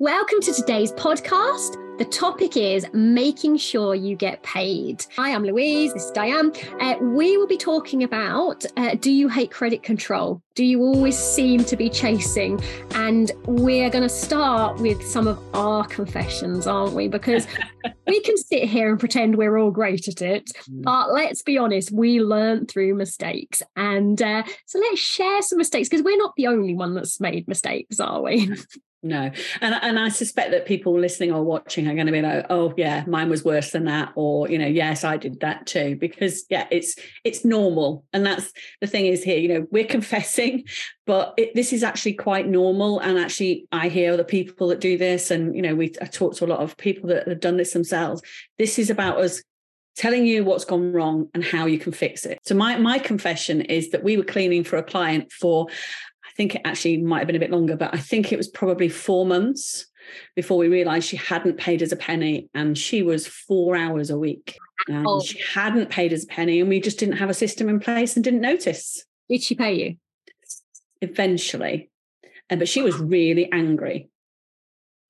Welcome to today's podcast. The topic is making sure you get paid. Hi, I'm Louise. This is Diane. Uh, we will be talking about uh, do you hate credit control? Do you always seem to be chasing? And we're going to start with some of our confessions, aren't we? Because we can sit here and pretend we're all great at it. Mm. But let's be honest, we learn through mistakes. And uh, so let's share some mistakes because we're not the only one that's made mistakes, are we? No, and and I suspect that people listening or watching are going to be like, "Oh, yeah, mine was worse than that," or you know, "Yes, I did that too," because yeah, it's it's normal, and that's the thing is here. You know, we're confessing, but it, this is actually quite normal, and actually, I hear other people that do this, and you know, we I talk to a lot of people that have done this themselves. This is about us telling you what's gone wrong and how you can fix it. So my my confession is that we were cleaning for a client for think it actually might have been a bit longer, but I think it was probably four months before we realized she hadn't paid us a penny and she was four hours a week. And oh. she hadn't paid us a penny and we just didn't have a system in place and didn't notice. Did she pay you? Eventually. Uh, but she was really angry.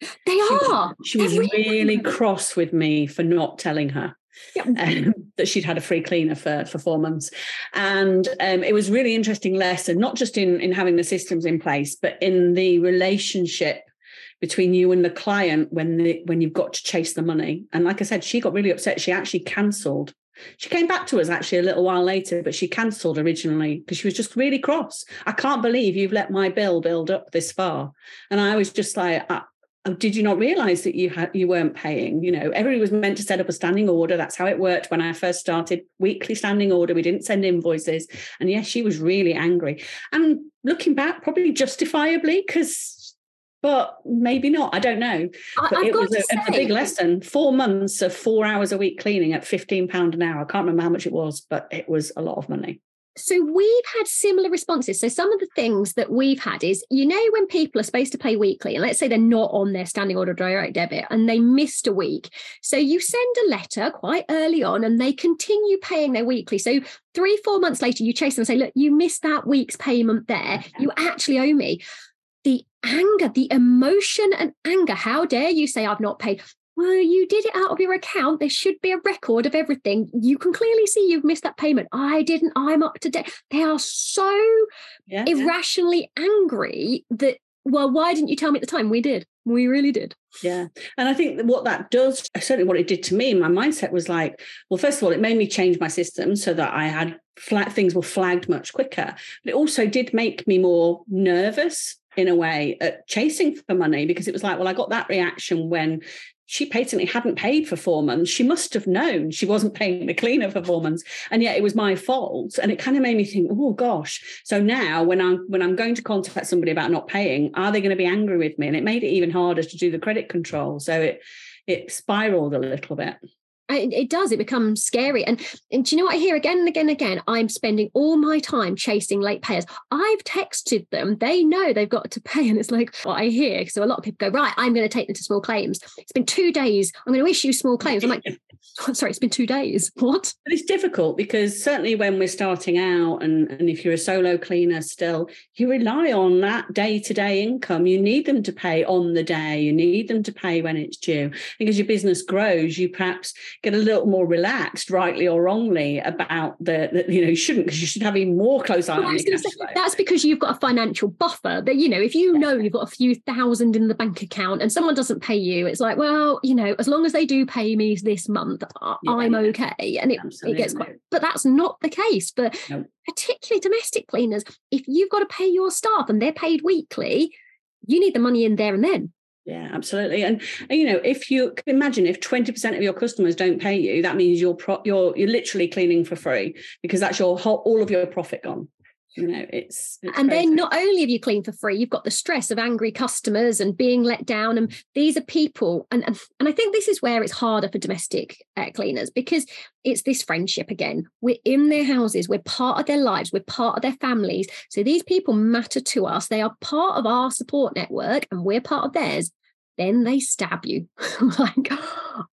They are. She was, she was really cross with me for not telling her um, that she'd had a free cleaner for, for four months. And um, it was really interesting lesson, not just in, in having the systems in place, but in the relationship between you and the client when the, when you've got to chase the money. And like I said, she got really upset. She actually cancelled. She came back to us actually a little while later, but she cancelled originally because she was just really cross. I can't believe you've let my bill build up this far. And I was just like, Oh, did you not realize that you had you weren't paying? You know everybody was meant to set up a standing order. That's how it worked when i first started. Weekly standing order. We didn't send invoices. And yes she was really angry. And looking back probably justifiably because but maybe not. I don't know. But I've it was a, a, big lesson. Four months of four hours a week cleaning at 15 pound an hour. I can't remember how much it was but it was a lot of money so we've had similar responses. So some of the things that we've had is, you know, when people are supposed to pay weekly, and let's say they're not on their standing order direct debit and they missed a week. So you send a letter quite early on and they continue paying their weekly. So three, four months later, you chase them and say, look, you missed that week's payment there. You actually owe me. The anger, the emotion and anger. How dare you say I've not paid? Well, you did it out of your account. There should be a record of everything. You can clearly see you've missed that payment. I didn't. I'm up to date. They are so yeah, irrationally angry that, well, why didn't you tell me at the time? We did. We really did. Yeah. And I think what that does, certainly what it did to me, my mindset was like, well, first of all, it made me change my system so that I had flat things were flagged much quicker. But it also did make me more nervous in a way at chasing for money because it was like, well, I got that reaction when she patently hadn't paid for four months. She must have known she wasn't paying the cleaner for four months, and yet it was my fault. And it kind of made me think, oh gosh. So now, when I'm when I'm going to contact somebody about not paying, are they going to be angry with me? And it made it even harder to do the credit control. So it it spiraled a little bit it does it becomes scary. And, and do you know what? I hear again and again and again i'm spending all my time chasing late payers. I've texted them. They know they've got to pay. And it's like what i hear. So a lot of people go right i'm going to take them to small claims. It's been two days. I'm going to issue small claims. I'm like oh, sorry it's been two days. What? But it's difficult because certainly when we're starting out and, and if you're a solo cleaner still you rely on that day-to-day income. You need them to pay on the day. You need them to pay when it's due. Because your business grows you perhaps get a little more relaxed, rightly or wrongly, about the, the you know, you shouldn't because you should have even more close eye well, on your say, That's because you've got a financial buffer. That, you know, if you know you've got a few thousand in the bank account and someone doesn't pay you, it's like, well, you know, as long as they do pay me this month, yeah, I'm yeah. okay. And it, it gets quite, but that's not the case for nope. particularly domestic cleaners. If you've got to pay your staff and they're paid weekly, you need the money in there and then. Yeah, absolutely. And, and, you know, if you imagine if 20% of your customers don't pay you, that means you're pro, you're you're literally cleaning for free because that's your whole all of your profit gone you know it's, it's and then not only have you cleaned for free you've got the stress of angry customers and being let down and these are people and and, and i think this is where it's harder for domestic uh, cleaners because it's this friendship again. We're in their houses we're part of their lives we're part of their families. So these people matter to us. They are part of our support network and we're part of theirs then they stab you. like,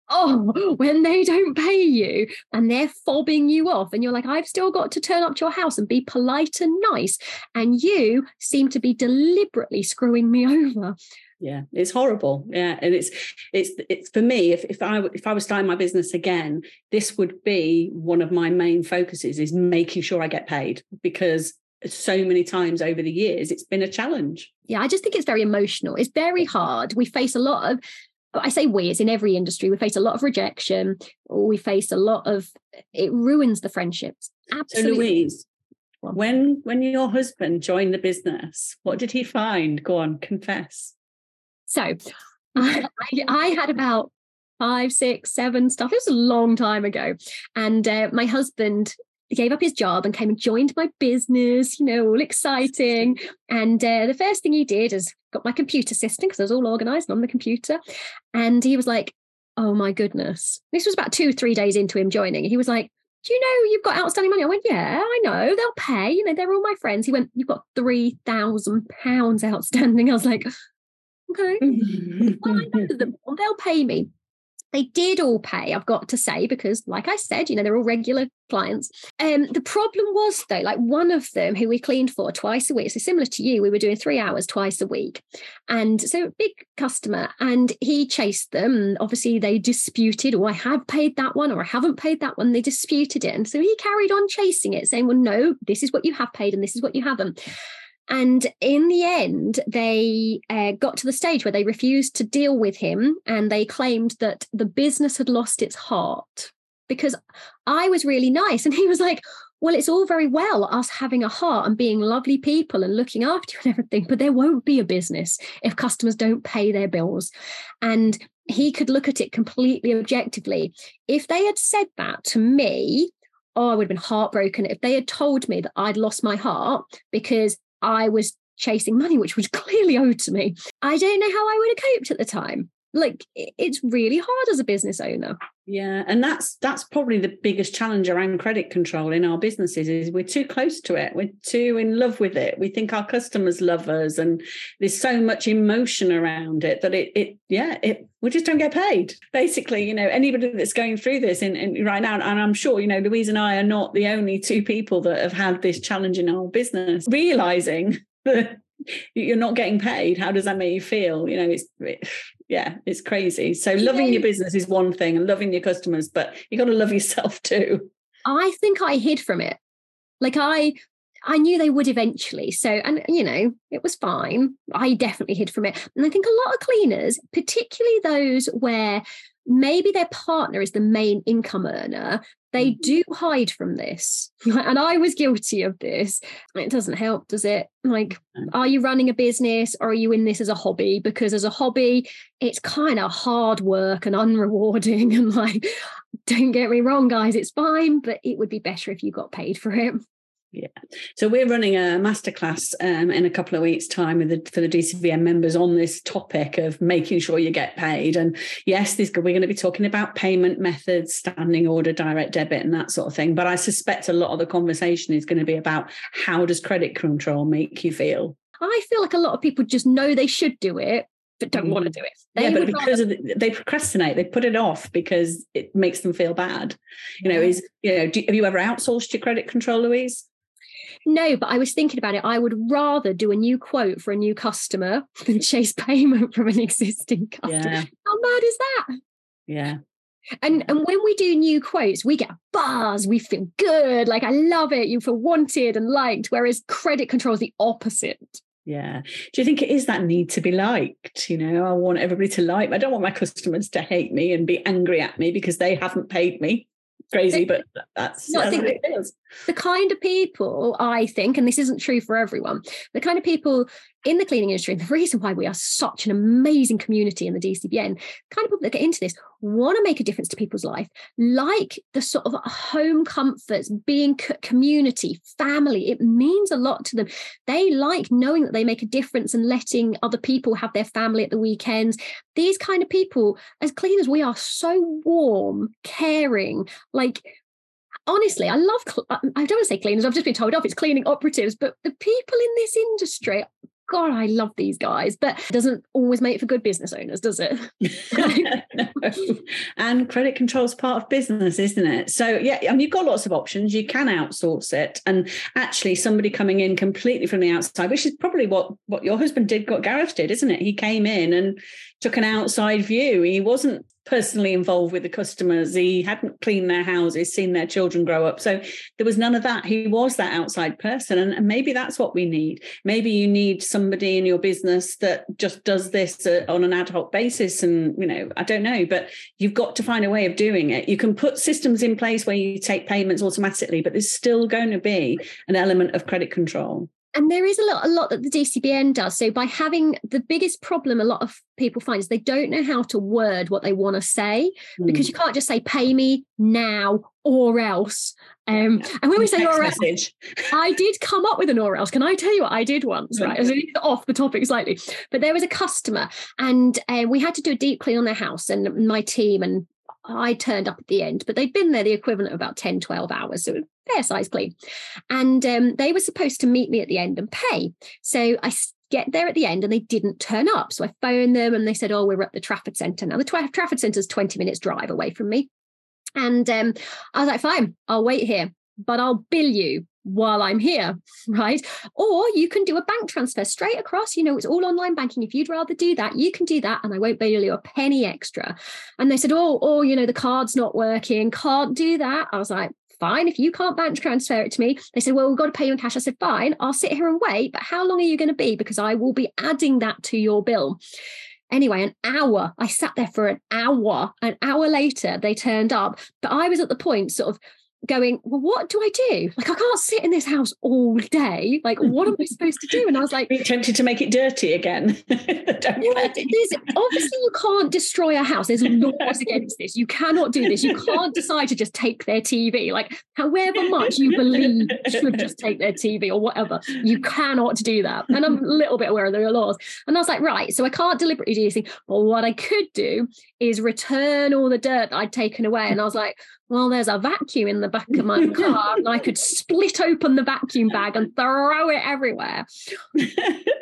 oh, when they don't pay you and they're fobbing you off, and you're like, I've still got to turn up to your house and be polite and nice. And you seem to be deliberately screwing me over yeah it's horrible yeah and it's it's it's for me if, if i if i was starting my business again this would be one of my main focuses is making sure i get paid because so many times over the years it's been a challenge yeah i just think it's very emotional it's very hard we face a lot of I say we, it's in every industry. We face a lot of rejection, or we face a lot of it ruins the friendships. Absolutely. So Louise, when when your husband joined the business, what did he find? Go on, confess. So I, I, had about five, six, seven stuff. It was a long time ago. And uh, my husband gave up his job and came and joined my business, you know, all exciting. And uh, the first thing he did is got my computer system because I was all organized on the computer. And he was like, oh my goodness. This was about two, three days into him joining. He was like, do you know you've got outstanding money? I went, yeah, I know. They'll pay. You know, they're all my friends. He went, you've got three thousand pounds outstanding. I was like, okay. well, I know them. They'll pay me. They did all pay, I've got to say, because like I said, you know, they're all regular clients. Um, the problem was though, like one of them who we cleaned for twice a week. So similar to you, we were doing three hours twice a week. And so big customer. And he chased them. Obviously, they disputed, oh, I have paid that one or I haven't paid that one. They disputed it. And so he carried on chasing it, saying, Well, no, this is what you have paid and this is what you haven't. And in the end, they uh, got to the stage where they refused to deal with him and they claimed that the business had lost its heart because I was really nice. And he was like, well, it's all very well us having a heart and being lovely people and looking after you and everything, but there won't be a business if customers don't pay their bills. And he could look at it completely objectively. If they had said that to me, oh, I would have been heartbroken if they had told me that I'd lost my heart because I was chasing money, which was clearly owed to me. I don't know how I would have coped at the time. Like it's really hard as a business owner. Yeah, and that's that's probably the biggest challenge around credit control in our businesses is we're too close to it. We're too in love with it. We think our customers love us, and there's so much emotion around it that it it yeah it we just don't get paid. Basically, you know, anybody that's going through this in, in right now, and I'm sure you know Louise and I are not the only two people that have had this challenge in our business, realizing that you're not getting paid how does that make you feel you know it's it, yeah it's crazy. So loving your business is one thing and loving your customers but you got to love yourself too. I think i hid from it. Like i i knew they would eventually so and you know it was fine. I definitely hid from it. And i think a lot of cleaners particularly those where maybe their partner is the main income earner they mm-hmm. do hide from this. And I was guilty of this. It doesn't help, does it? Like, are you running a business or are you in this as a hobby? Because as a hobby, it's kind of hard work and unrewarding. And like, don't get me wrong, guys, it's fine, but it would be better if you got paid for it. Yeah. So we're running a masterclass um, in a couple of weeks' time the, for the DCVM members on this topic of making sure you get paid. And yes, this, we're going to be talking about payment methods, standing order, direct debit, and that sort of thing. But I suspect a lot of the conversation is going to be about how does credit control make you feel? I feel like a lot of people just know they should do it, but don't want to do it. They yeah, but because rather... the, they procrastinate, they put it off because it makes them feel bad. You know, is you know, do, have you ever outsourced your credit control, Louise? No, but I was thinking about it. I would rather do a new quote for a new customer than chase payment from an existing customer. Yeah. How mad is that? Yeah. And and when we do new quotes, we get a buzz, we feel good, like I love it, you feel wanted and liked. Whereas credit control is the opposite. Yeah. Do you think it is that need to be liked? You know, I want everybody to like me. I don't want my customers to hate me and be angry at me because they haven't paid me crazy, but that's, that's what it is. The kind of people I think, and this isn't true for everyone, the kind of people in the cleaning industry, and the reason why we are such an amazing community in the DCBN, kind of people that get into this want to make a difference to people's life, like the sort of home comforts, being community, family. It means a lot to them. They like knowing that they make a difference and letting other people have their family at the weekends. These kind of people, as cleaners, we are so warm, caring, like honestly, I love, I don't want to say cleaners, I've just been told off, it's cleaning operatives, but the people in this industry God, I love these guys. But it doesn't always make for good business owners, does it? no. And credit control is part of business, isn't it? So, yeah, I mean, you've got lots of options. You can outsource it. And actually, somebody coming in completely from the outside, which is probably what, what your husband did, what Gareth did, isn't it? He came in and took an outside view. He wasn't personally involved with the customers. He hadn't cleaned their houses, seen their children grow up. So there was none of that. He was that outside person. And, and maybe that's what we need. Maybe you need somebody in your business that just does this uh, on an ad hoc basis. And, you know, I don't know, but you've got to find a way of doing it. You can put systems in place where you take payments automatically, but there's still going to be an element of credit control and there is a lot, a lot that the DCBN does. So by having the biggest problem, a lot of people find is they don't know how to word what they want to say mm. because you can't just say "pay me now" or else. Um, and when we say "or else," I did come up with an "or else." Can I tell you what I did once? Right, off the topic slightly, but there was a customer, and uh, we had to do a deep clean on their house, and my team and I turned up at the end, but they'd been there the equivalent of about 10, 12 hours. So fair size clean. And um, they were supposed to meet me at the end and pay. So I get there at the end and they didn't turn up. So I phoned them and they said, oh, we're at the Trafford Centre. Now, the Tra- Trafford Centre is 20 minutes drive away from me. And um, I was like, fine, I'll wait here, but I'll bill you while I'm here, right? Or you can do a bank transfer straight across. You know, it's all online banking. If you'd rather do that, you can do that, and I won't bill you a penny extra. And they said, oh, oh, you know, the card's not working, can't do that. I was like, fine. If you can't bank transfer it to me, they said, well, we've got to pay you in cash. I said, fine, I'll sit here and wait. But how long are you going to be? Because I will be adding that to your bill. Anyway, an hour. I sat there for an hour. An hour later, they turned up. But I was at the point, sort of going, well, what do I do? Like, I can't sit in this house all day. Like, what am I supposed to do? And I was like, Being tempted to make it dirty again. obviously, you can't destroy a house. There's laws against this. You cannot do this. You can't decide to just take their TV. Like, however much you believe should just take their TV or whatever, you cannot do that. And I'm a little bit aware of the laws. And I was like, right, so I can't deliberately do anything. But what I could do is return all the dirt I'd taken away. And I was like, well, there's a vacuum in the back of my car, and I could split open the vacuum bag and throw it everywhere.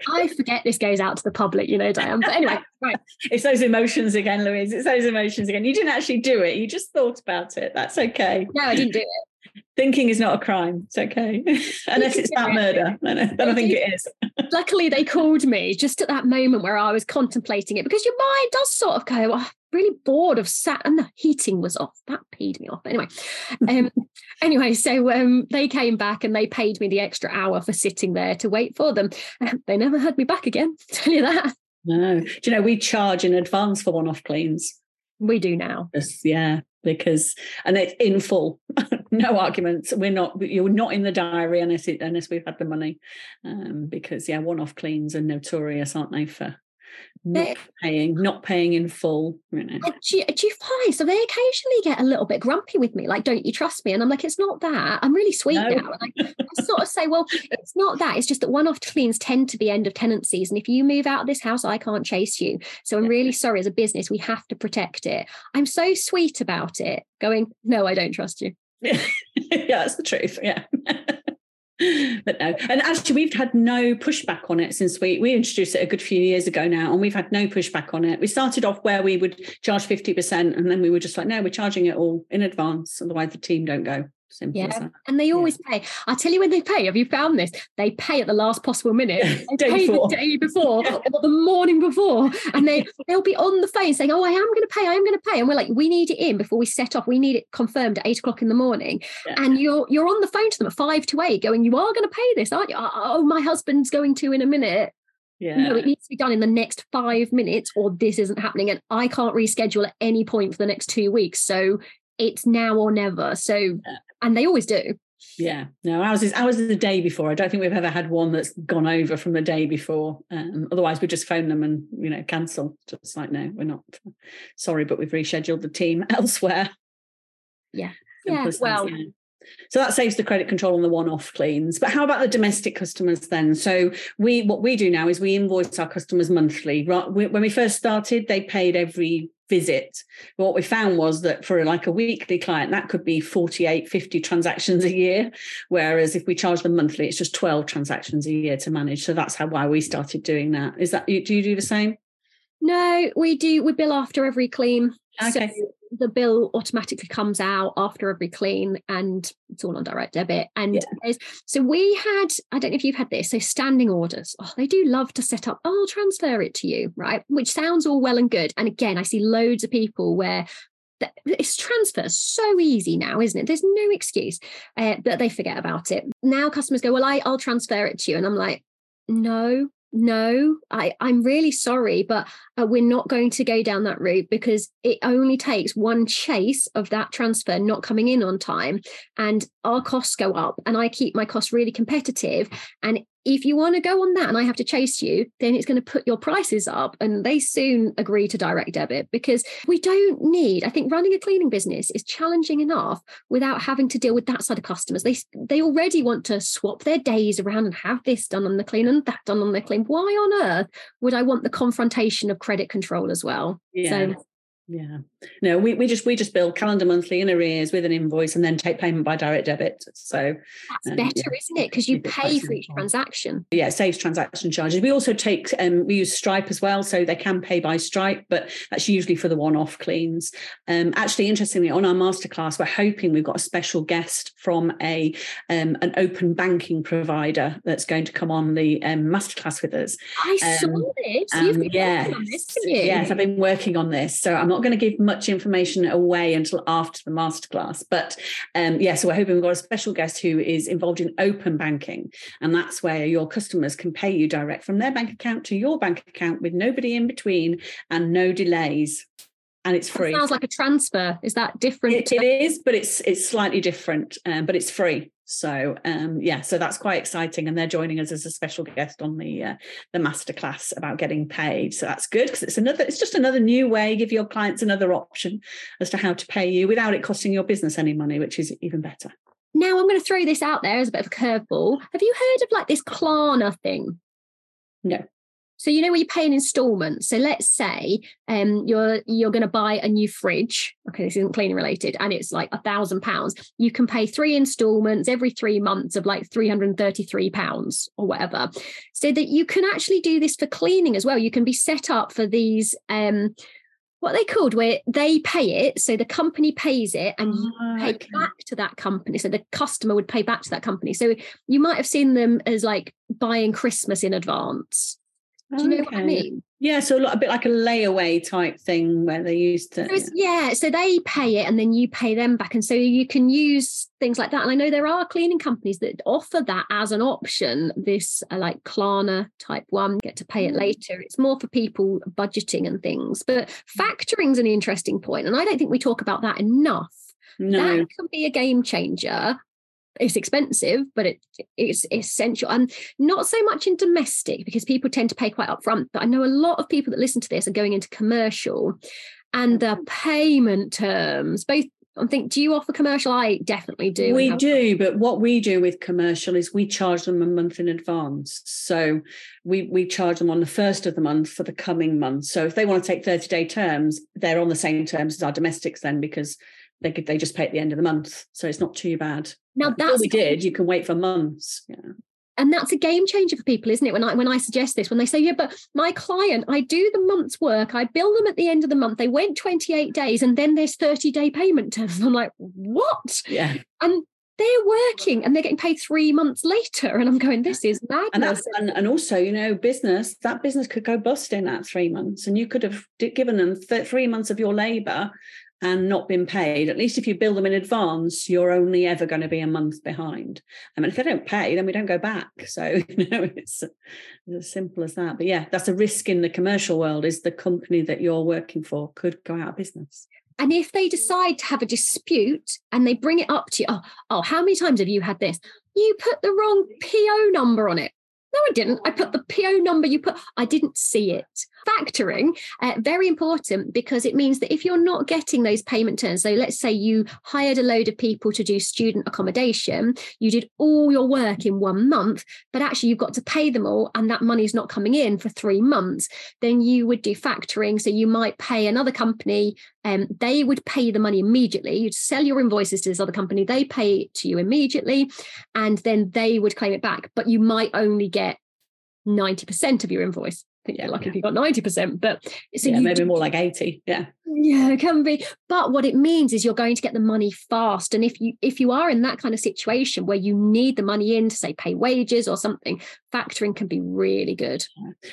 I forget this goes out to the public, you know, Diane. But anyway, right. It's those emotions again, Louise. It's those emotions again. You didn't actually do it, you just thought about it. That's okay. No, I didn't do it. Thinking is not a crime. It's okay. Unless it's about murder. Then I think it is. Luckily, they called me just at that moment where I was contemplating it because your mind does sort of go, oh, really bored of sat and the heating was off. That peed me off. Anyway, um, anyway, so um, they came back and they paid me the extra hour for sitting there to wait for them. they never had me back again. Tell you that. No, do you know we charge in advance for one-off cleans? We do now. Yeah, because and it's in full. no arguments. We're not. You're not in the diary unless it, unless we've had the money, um, because yeah, one-off cleans are notorious, aren't they? For not paying, not paying in full. You know. do, you, do you find so they occasionally get a little bit grumpy with me, like, "Don't you trust me?" And I'm like, "It's not that. I'm really sweet no. now." And I, I sort of say, "Well, it's not that. It's just that one-off cleans tend to be end of tenancies, and if you move out of this house, I can't chase you. So I'm really sorry. As a business, we have to protect it. I'm so sweet about it. Going, no, I don't trust you. yeah, that's the truth. Yeah. but no. And actually we've had no pushback on it since we we introduced it a good few years ago now and we've had no pushback on it. We started off where we would charge 50% and then we were just like no we're charging it all in advance otherwise the team don't go Simple yeah, and they always yeah. pay. I'll tell you when they pay. Have you found this? They pay at the last possible minute. They pay before. the day before yeah. or the morning before, and they they'll be on the phone saying, "Oh, I am going to pay. I am going to pay." And we're like, "We need it in before we set off. We need it confirmed at eight o'clock in the morning." Yeah. And you're you're on the phone to them at five to eight, going, "You are going to pay this, aren't you?" Oh, my husband's going to in a minute. Yeah. No, it needs to be done in the next five minutes, or this isn't happening, and I can't reschedule at any point for the next two weeks. So it's now or never. So. And they always do. Yeah, no, ours is ours is the day before. I don't think we've ever had one that's gone over from the day before. Um, otherwise, we just phone them and you know cancel. Just like no, we're not sorry, but we've rescheduled the team elsewhere. Yeah, yeah. Well, yeah. So that saves the credit control on the one-off cleans. But how about the domestic customers then? So we what we do now is we invoice our customers monthly. Right when we first started, they paid every visit. But what we found was that for like a weekly client, that could be 48, 50 transactions a year. Whereas if we charge them monthly, it's just 12 transactions a year to manage. So that's how why we started doing that. Is that do you do the same? No, we do. We bill after every clean. Okay. So the bill automatically comes out after every clean and it's all on direct debit. And yeah. so we had, I don't know if you've had this, so standing orders. Oh, they do love to set up, oh, I'll transfer it to you, right? Which sounds all well and good. And again, I see loads of people where it's transfer so easy now, isn't it? There's no excuse uh, that they forget about it. Now customers go, well, I, I'll transfer it to you. And I'm like, no, no, I, I'm really sorry, but uh, we're not going to go down that route because it only takes one chase of that transfer not coming in on time and our costs go up and I keep my costs really competitive. And if you want to go on that and I have to chase you, then it's going to put your prices up. And they soon agree to direct debit because we don't need, I think running a cleaning business is challenging enough without having to deal with that side of customers. They they already want to swap their days around and have this done on the clean and that done on the clean. Why on earth would I want the confrontation of credit control as well? Yeah. So yeah. No, we, we just we just bill calendar monthly in arrears with an invoice and then take payment by direct debit. So that's um, better, yeah. isn't it? Because you pay for each transaction. Yeah, it saves transaction charges. We also take um we use Stripe as well, so they can pay by Stripe, but that's usually for the one-off cleans. Um actually interestingly on our masterclass, we're hoping we've got a special guest from a um an open banking provider that's going to come on the um masterclass with us. I um, saw this. Um, yeah. This, yes, I've been working on this. So I'm not going to give much information away until after the masterclass. But um, yeah, so we're hoping we've got a special guest who is involved in open banking. And that's where your customers can pay you direct from their bank account to your bank account with nobody in between and no delays and it's free. That sounds like a transfer. Is that different? it, it is, but it's it's slightly different, um, but it's free. So um, yeah, so that's quite exciting, and they're joining us as a special guest on the uh, the masterclass about getting paid. So that's good because it's another, it's just another new way. Give your clients another option as to how to pay you without it costing your business any money, which is even better. Now I'm going to throw this out there as a bit of a curveball. Have you heard of like this Klarna thing? No. So you know where you pay in installments. So let's say um, you're you're going to buy a new fridge. Okay, this isn't cleaning related, and it's like a thousand pounds. You can pay three installments every three months of like three hundred and thirty three pounds or whatever. So that you can actually do this for cleaning as well. You can be set up for these. Um, what they called where they pay it so the company pays it and you oh, pay back to that company so the customer would pay back to that company so you might have seen them as like buying christmas in advance do you know okay. what I mean? Yeah, so a bit like a layaway type thing where they used to. So yeah, so they pay it and then you pay them back. And so you can use things like that. And I know there are cleaning companies that offer that as an option, this uh, like Klarna type one, get to pay it mm. later. It's more for people budgeting and things. But factoring's an interesting point, And I don't think we talk about that enough. No. That can be a game changer it's expensive, but it it's essential. And not so much in domestic because people tend to pay quite upfront. But I know a lot of people that listen to this are going into commercial and the mm-hmm. payment terms, both I think, do you offer commercial? I definitely do. We do, but what we do with commercial is we charge them a month in advance. So we we charge them on the first of the month for the coming month. So if they want to take 30 day terms, they're on the same terms as our domestics then because they could they just pay at the end of the month. So it's not too bad. Now that's what we did. You can wait for months. Yeah. And that's a game changer for people, isn't it? When I when I suggest this, when they say, "Yeah, but my client, I do the month's work, I bill them at the end of the month. They went 28 days, and then there's 30 day payment terms." I'm like, "What?" Yeah. And they're working and they're getting paid three months later. And I'm going, this is madness. And, that's, and, and also, you know, business, that business could go bust in that three months. And you could have given them th- three months of your labor and not been paid, at least if you bill them in advance, you're only ever going to be a month behind. I mean, if they don't pay, then we don't go back. So, you know, it's, it's as simple as that. But yeah, that's a risk in the commercial world is the company that you're working for could go out of business. And if they decide to have a dispute and they bring it up to you, oh, oh, how many times have you had this? You put the wrong PO number on it. No, I didn't. I put the PO number you put, I didn't see it. Factoring, uh, very important because it means that if you're not getting those payment terms, so let's say you hired a load of people to do student accommodation, you did all your work in one month, but actually you've got to pay them all and that money's not coming in for three months, then you would do factoring. So you might pay another company um, they would pay the money immediately. You'd sell your invoices to this other company, they pay it to you immediately, and then they would claim it back. But you might only get 90% of your invoice think yeah, lucky yeah. if you got 90%, but so yeah, maybe more like 80. Yeah. Yeah, it can be. But what it means is you're going to get the money fast. And if you if you are in that kind of situation where you need the money in to say pay wages or something, factoring can be really good.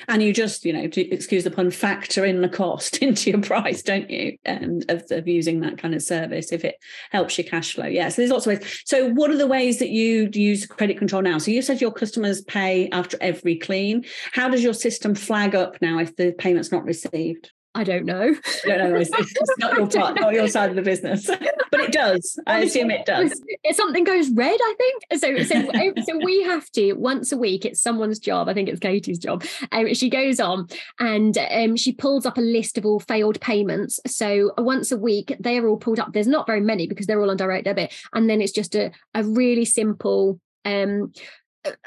And you just, you know, to, excuse the pun, factor in the cost into your price, don't you? And of, of using that kind of service if it helps your cash flow. Yeah. So there's lots of ways. So what are the ways that you use credit control now? So you said your customers pay after every clean. How does your system flag up now if the payment's not received? I don't know. Don't know. It's, it's not your part, not your side of the business, but it does. I assume it does. If something goes red, I think so. So, so we have to once a week. It's someone's job. I think it's Katie's job. Um, she goes on and um, she pulls up a list of all failed payments. So once a week, they are all pulled up. There's not very many because they're all on direct debit, and then it's just a a really simple um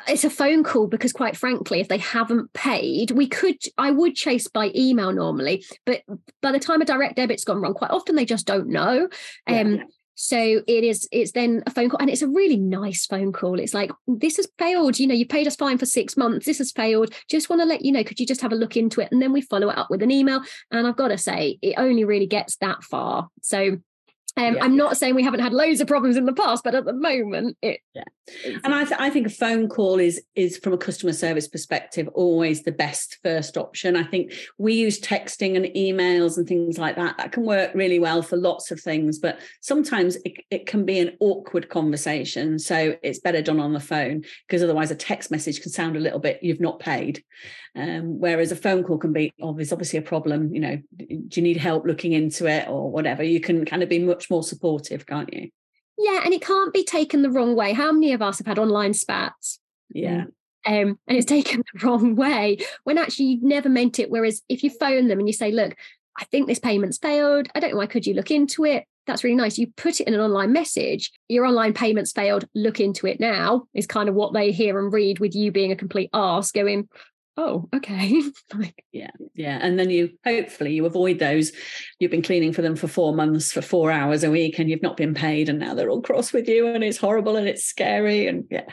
it's a phone call because quite frankly if they haven't paid we could i would chase by email normally but by the time a direct debit's gone wrong quite often they just don't know. Um yeah. so it is it's then a phone call and it's a really nice phone call. It's like this has failed you know you paid us fine for six months this has failed. Just want to let you know could you just have a look into it? And then we follow it up with an email and i've got to say it only really gets that far. So um, yeah. I'm not saying we haven't had loads of problems in the past, but at the moment, it. Yeah, and I, th- I think a phone call is is from a customer service perspective always the best first option. I think we use texting and emails and things like that. That can work really well for lots of things, but sometimes it, it can be an awkward conversation. So it's better done on the phone because otherwise a text message can sound a little bit you've not paid. Um, whereas a phone call can be, oh, there's obviously a problem. You know, do you need help looking into it or whatever? You can kind of be much more supportive, can't you? Yeah, and it can't be taken the wrong way. How many of us have had online spats? Yeah. Um, and it's taken the wrong way when actually you never meant it. Whereas if you phone them and you say, look, I think this payment's failed. I don't know why. Could you look into it? That's really nice. You put it in an online message. Your online payments failed. Look into it now. Is kind of what they hear and read with you being a complete arse going, oh okay. Like yeah yeah. and then you hopefully you avoid those. You've been cleaning for them for four months for four hours a week and you've not been paid and now they're all cross with you and it's horrible and it's scary and yeah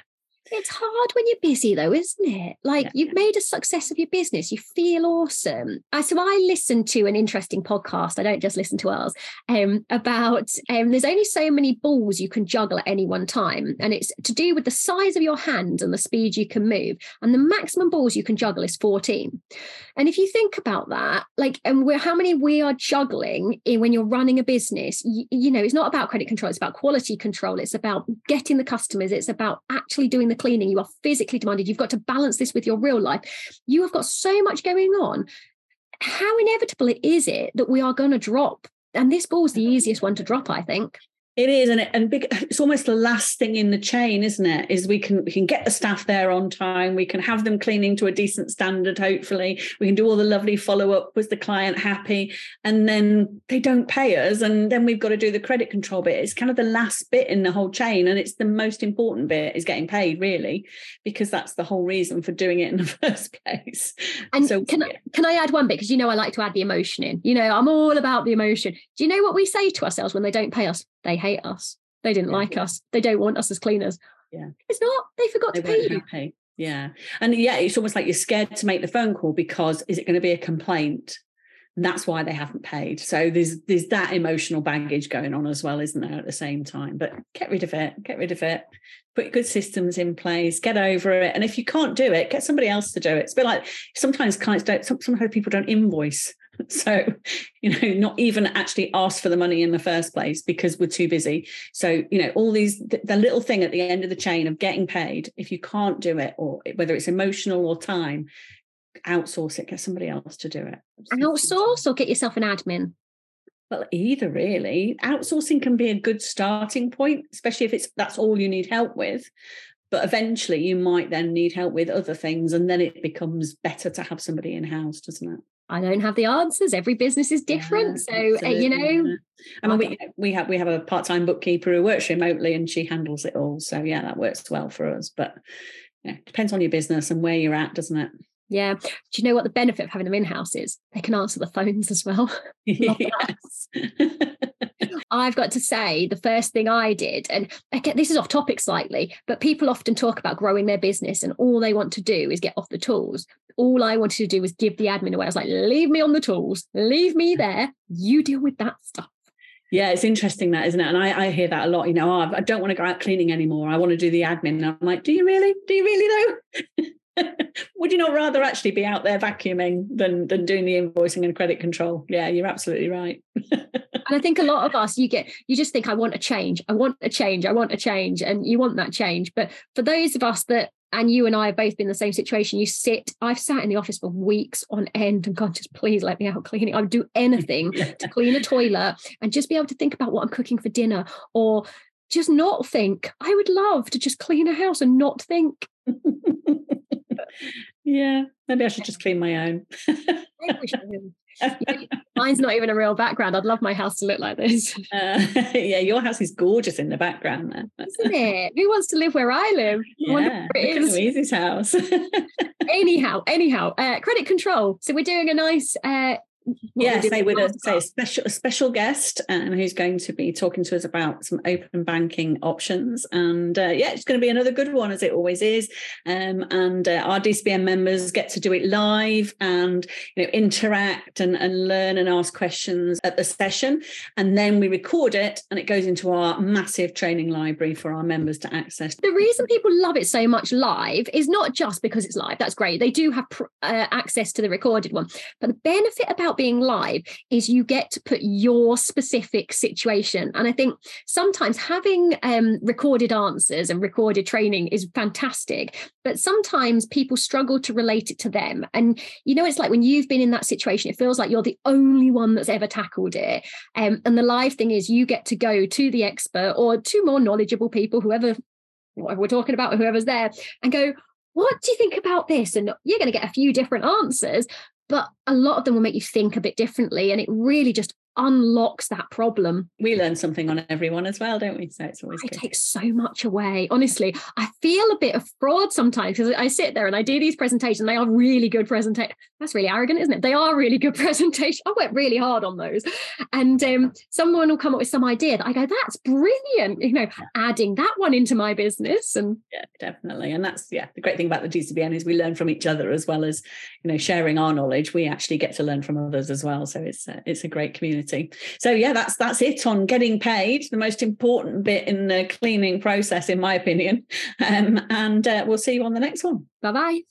it's hard when you're busy, though, isn't it? Like yeah. you've made a success of your business, you feel awesome. Uh, so I listened to an interesting podcast. I don't just listen to ours um, about um, there's only so many balls you can juggle at any one time, and it's to do with the size of your hand and the speed you can move. And the maximum balls you can juggle is 14. And if you think about that, like, and we're how many we are juggling in, when you're running a business, you, you know, it's not about credit control; it's about quality control. It's about getting the customers. It's about actually doing the cleaning, you are physically demanded, you've got to balance this with your real life. You have got so much going on. How inevitable is it that we are going to drop? And this ball is the easiest one to drop, I think. It is, and it, and big, it's almost the last thing in the chain, isn't it? Is we can we can get the staff there on time, we can have them cleaning to a decent standard. Hopefully, we can do all the lovely follow up. Was the client happy? And then they don't pay us, and then we've got to do the credit control bit. It's kind of the last bit in the whole chain, and it's the most important bit is getting paid, really, because that's the whole reason for doing it in the first place. And so, can I, can I add one bit because you know I like to add the emotion in. You know, I'm all about the emotion. Do you know what we say to ourselves when they don't pay us? They hate us. They didn't yeah, like us. They don't want us as cleaners. Yeah. It's not. They forgot they to pay you. Happy. Yeah. And yeah, it's almost like you're scared to make the phone call because is it going to be a complaint? And that's why they haven't paid. So there's there's that emotional baggage going on as well, isn't there, at the same time? But get rid of it, get rid of it, put good systems in place, get over it. And if you can't do it, get somebody else to do it. It's a bit like sometimes clients don't sometimes people don't invoice So, you know, not even actually ask for the money in the first place because we're too busy. So, you know, all these, the, little thing at the end of the chain of getting paid, if you can't do it, or whether it's emotional or time, outsource it, get somebody else to do it. Outsource or get yourself an admin? Well, either really. Outsourcing can be a good starting point, especially if it's that's all you need help with. but eventually you might then need help with other things and then it becomes better to have somebody in house doesn't it I don't have the answers. Every business is different. Yeah, so uh, you know, I mean, we, we have we have a part time bookkeeper who works remotely, and she handles it all. So yeah, that works well for us. But yeah, depends on your business and where you're at, doesn't it? Yeah. Do you know what the benefit of having them in house is? They can answer the phones as well. yes. I've got to say, the first thing I did, and again, this is off topic slightly, but people often talk about growing their business and all they want to do is get off the tools. All I wanted to do was give the admin away. I was like, leave me on the tools, leave me mm. there. You deal with that stuff. Yeah, it's interesting that, isn't it? And I, I hear that a lot. You know, oh, I don't want to go out cleaning anymore. I want to do the admin. And I'm like, do you really? Do you really though? Would you not rather actually be out there vacuuming than than doing the invoicing and credit control? Yeah, you're absolutely right. and I think a lot of us, you get, you just think, I want a change, I want a change, I want a change, and you want that change. But for those of us that and you and I have both been in the same situation. You sit, I've sat in the office for weeks on end and God, just please let me out cleaning. I would do anything to clean a toilet and just be able to think about what I'm cooking for dinner or just not think. I would love to just clean a house and not think. Yeah, maybe I should just clean my own. Mine's not even a real background. I'd love my house to look like this. Uh, yeah, your house is gorgeous in the background there. Isn't it? Who wants to live where I live? Yeah, it is. Louise's house. anyhow, anyhow, uh, credit control. So we're doing a nice uh, yes, they with a say a special a special guest um, who's going to be talking to us about some open banking options, and uh, yeah, it's going to be another good one as it always is. Um, and uh, our DCBM members get to do it live and you know interact and, and learn and ask questions at the session, and then we record it and it goes into our massive training library for our members to access. The reason people love it so much live is not just because it's live. That's great. They do have pr- uh, access to the recorded one, but the benefit about being live is you get to put your specific situation. And I think sometimes having um, recorded answers and recorded training is fantastic, but sometimes people struggle to relate it to them. And you know, it's like when you've been in that situation, it feels like you're the only one that's ever tackled it. Um, and the live thing is you get to go to the expert or to more knowledgeable people, whoever whatever we're talking about, whoever's there, and go, what do you think about this? And you're going to get a few different answers, but a lot of them will make you think a bit differently and it really just unlocks that problem. We learn something on everyone as well, don't we? So it's always it takes so much away. Honestly, I feel a bit of fraud sometimes because I sit there and I do these presentations. They are really good presentations. That's really arrogant, isn't it? They are really good presentations. I work really hard on those. And um, someone will come up with some idea that I go, that's brilliant. You know, adding that one into my business. And yeah, definitely. And that's yeah, the great thing about the DCBM is we learn from each other as well as you know sharing our knowledge. We actually get to learn from others as well. So it's uh, it's a great community So yeah, that's that's it on getting paid. The most important bit in the cleaning process, in my opinion. Um, and uh, we'll see you on the next one. Bye bye.